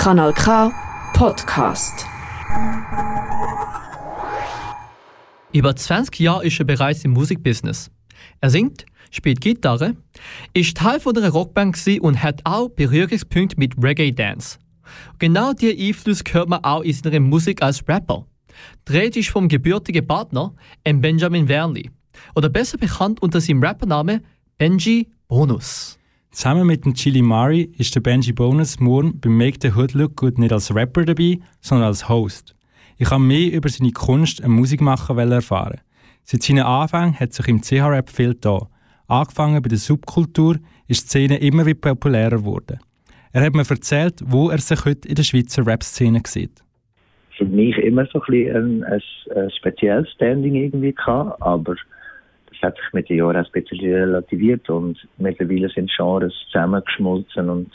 Kanal K Podcast. Über 20 Jahre ist er bereits im Musikbusiness. Er singt, spielt Gitarre, ist Teil von einer Rockband und hat auch Berührungspunkte mit Reggae Dance. Genau dieser Einfluss hört man auch in seiner Musik als Rapper. Dreht ist vom gebürtigen Partner. Benjamin Wernli. Oder besser bekannt unter seinem Rappernamen Benji Bonus. Zusammen mit dem Chili Mari ist der Benji Bonus morgen beim Make the Hood Look Good nicht als Rapper dabei, sondern als Host. Ich habe mehr über seine Kunst und Musikmachen erfahren. Seit seinen Anfängen hat sich im CH-Rap viel da. Angefangen bei der Subkultur ist die Szene immer wieder populärer geworden. Er hat mir erzählt, wo er sich heute in der Schweizer Rap-Szene sieht. Für mich immer so ein, bisschen ein, ein spezielles Standing irgendwie gehabt, aber das hat sich mit den Jahren ein bisschen relativiert und mittlerweile sind Genres zusammengeschmolzen und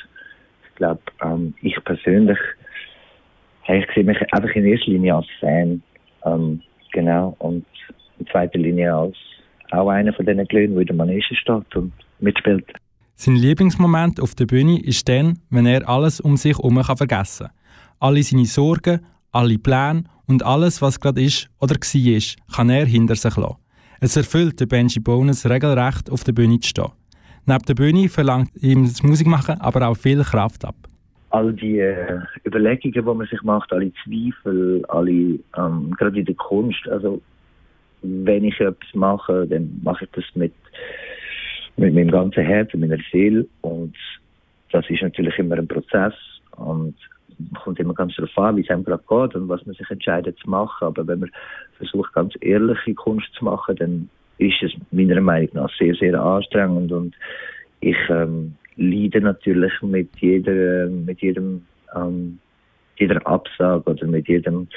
ich glaube, ähm, ich persönlich, ich sehe mich einfach in erster Linie als Fan, ähm, genau, und in zweiter Linie als auch einer von diesen Glöhnen, der in der Manege steht und mitspielt. Sein Lieblingsmoment auf der Bühne ist dann, wenn er alles um sich herum vergessen kann. Alle seine Sorgen, alle Pläne und alles, was gerade ist oder war, kann er hinter sich lassen. Es erfüllt den Benji Bonus regelrecht, auf der Bühne zu stehen. Neben der Bühne verlangt ihm das Musikmachen aber auch viel Kraft ab. All die äh, Überlegungen, die man sich macht, alle Zweifel, alle, ähm, gerade in der Kunst, also wenn ich etwas mache, dann mache ich das mit mit meinem ganzen Herzen, meiner Seele. Und das ist natürlich immer ein Prozess. Und kommt immer ganz darauf an, wie es einem gerade geht und was man sich entscheidet zu machen. Aber wenn man versucht, ganz ehrliche Kunst zu machen, dann ist es meiner Meinung nach sehr, sehr anstrengend. Und ich ähm, leide natürlich mit, jeder, mit jedem ähm, jeder Absage oder mit jedem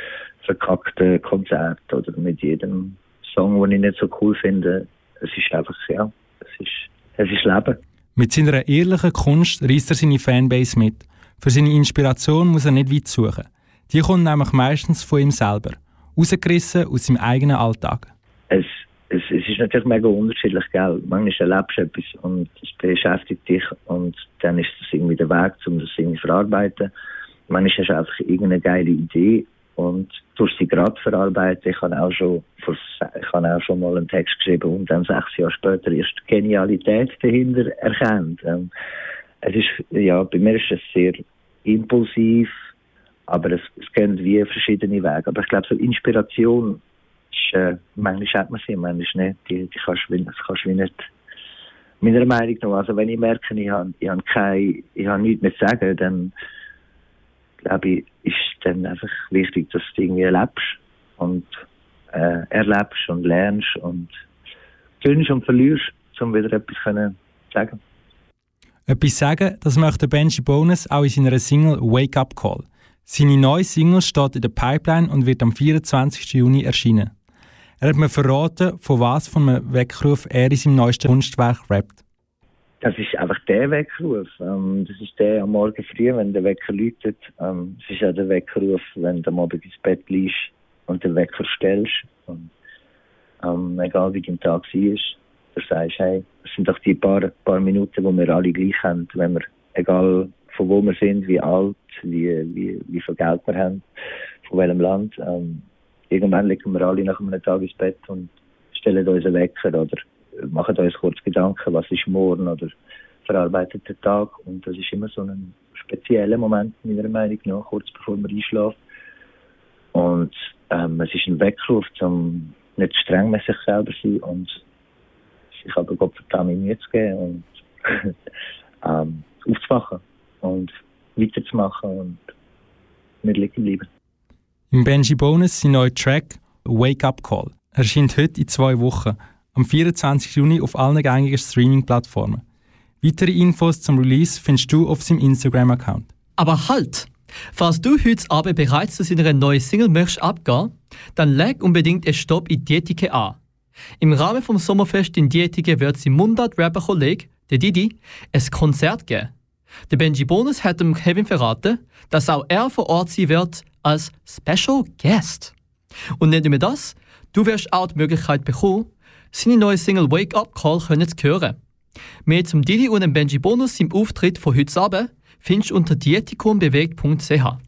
verkackten Konzert oder mit jedem Song, den ich nicht so cool finde. Es ist einfach, ja, es ist, es ist Leben. Mit seiner ehrlichen Kunst reißt er seine Fanbase mit. Für seine Inspiration muss er nicht weit suchen. Die kommt nämlich meistens von ihm selber, rausgerissen aus seinem eigenen Alltag. Es, es, es ist natürlich mega unterschiedlich, gell? Manchmal erlebst du etwas und es beschäftigt dich und dann ist das irgendwie der Weg, um das irgendwie zu verarbeiten. Manchmal hast du einfach irgendeine geile Idee und durch sie gerade verarbeiten. Ich habe auch schon, ich habe auch schon mal einen Text geschrieben und dann sechs Jahre später erst die Genialität dahinter erkannt. Es ist, ja, bei mir ist es sehr impulsiv, aber es, es gehen wie verschiedene Wege. Aber ich glaube, so Inspiration ist, äh, manchmal hat man sie, manchmal nicht. Die, die kannst das kannst du nicht, meiner Meinung nach, also wenn ich merke, ich habe, ich habe kein, ich habe nichts mehr zu sagen, dann, glaube ich, ist dann einfach wichtig, dass du irgendwie erlebst und äh, erlebst und lernst und gewinnst und verlierst, um wieder etwas zu sagen. Etwas sagen, das möchte Benji Bonus auch in seiner Single Wake Up Call. Seine neue Single steht in der Pipeline und wird am 24. Juni erscheinen. Er hat mir verraten, von was von einem Weckruf er in seinem neuesten Kunstwerk rappt. Das ist einfach der Weckruf. Ähm, das ist der am Morgen früh, wenn der Wecker läutet. Ähm, es ist auch der Weckruf, wenn du am Abend ins Bett liegst und den Wecker stellst. Und, ähm, egal wie dein Tag war, du sagst, hey, es sind doch die paar, paar Minuten, wo wir alle gleich haben, wenn wir, egal von wo wir sind, wie alt, wie, wie, wie viel Geld wir haben, von welchem Land, ähm, irgendwann legen wir alle nach einem Tag ins Bett und stellen uns einen Wecker oder machen uns kurz Gedanken, was ist morgen oder verarbeitet den Tag. Und das ist immer so ein spezieller Moment, meiner Meinung nach, kurz bevor man einschläft. Und ähm, es ist ein Weckruf, um nicht streng mit sich selber zu sein und sich aber Gott verdammt Mühe zu geben und ähm, aufzuwachen und weiterzumachen und nicht liegen bleiben. Im Benji Bonus sein neuer Track Wake Up Call erscheint heute in zwei Wochen am 24. Juni auf allen gängigen Streaming-Plattformen. Weitere Infos zum Release findest du auf seinem Instagram-Account. Aber halt! Falls du heute Abend bereits zu seiner neuen Single möchtest abgehen, dann leg unbedingt einen Stopp in Dietike an. Im Rahmen vom Sommerfest in Dietike wird sein Mundart-Rapper-Kollege, der Didi, ein Konzert geben. Der Benji Bonus hat dem Kevin verraten, dass auch er vor Ort sein wird als Special Guest. Und nicht nur das, du wirst auch die Möglichkeit bekommen, seine neue Single Wake Up Call zu hören. Mehr zum Didi und dem Benji Bonus im Auftritt von heute Abend findest du unter dietikumbewegt.ch.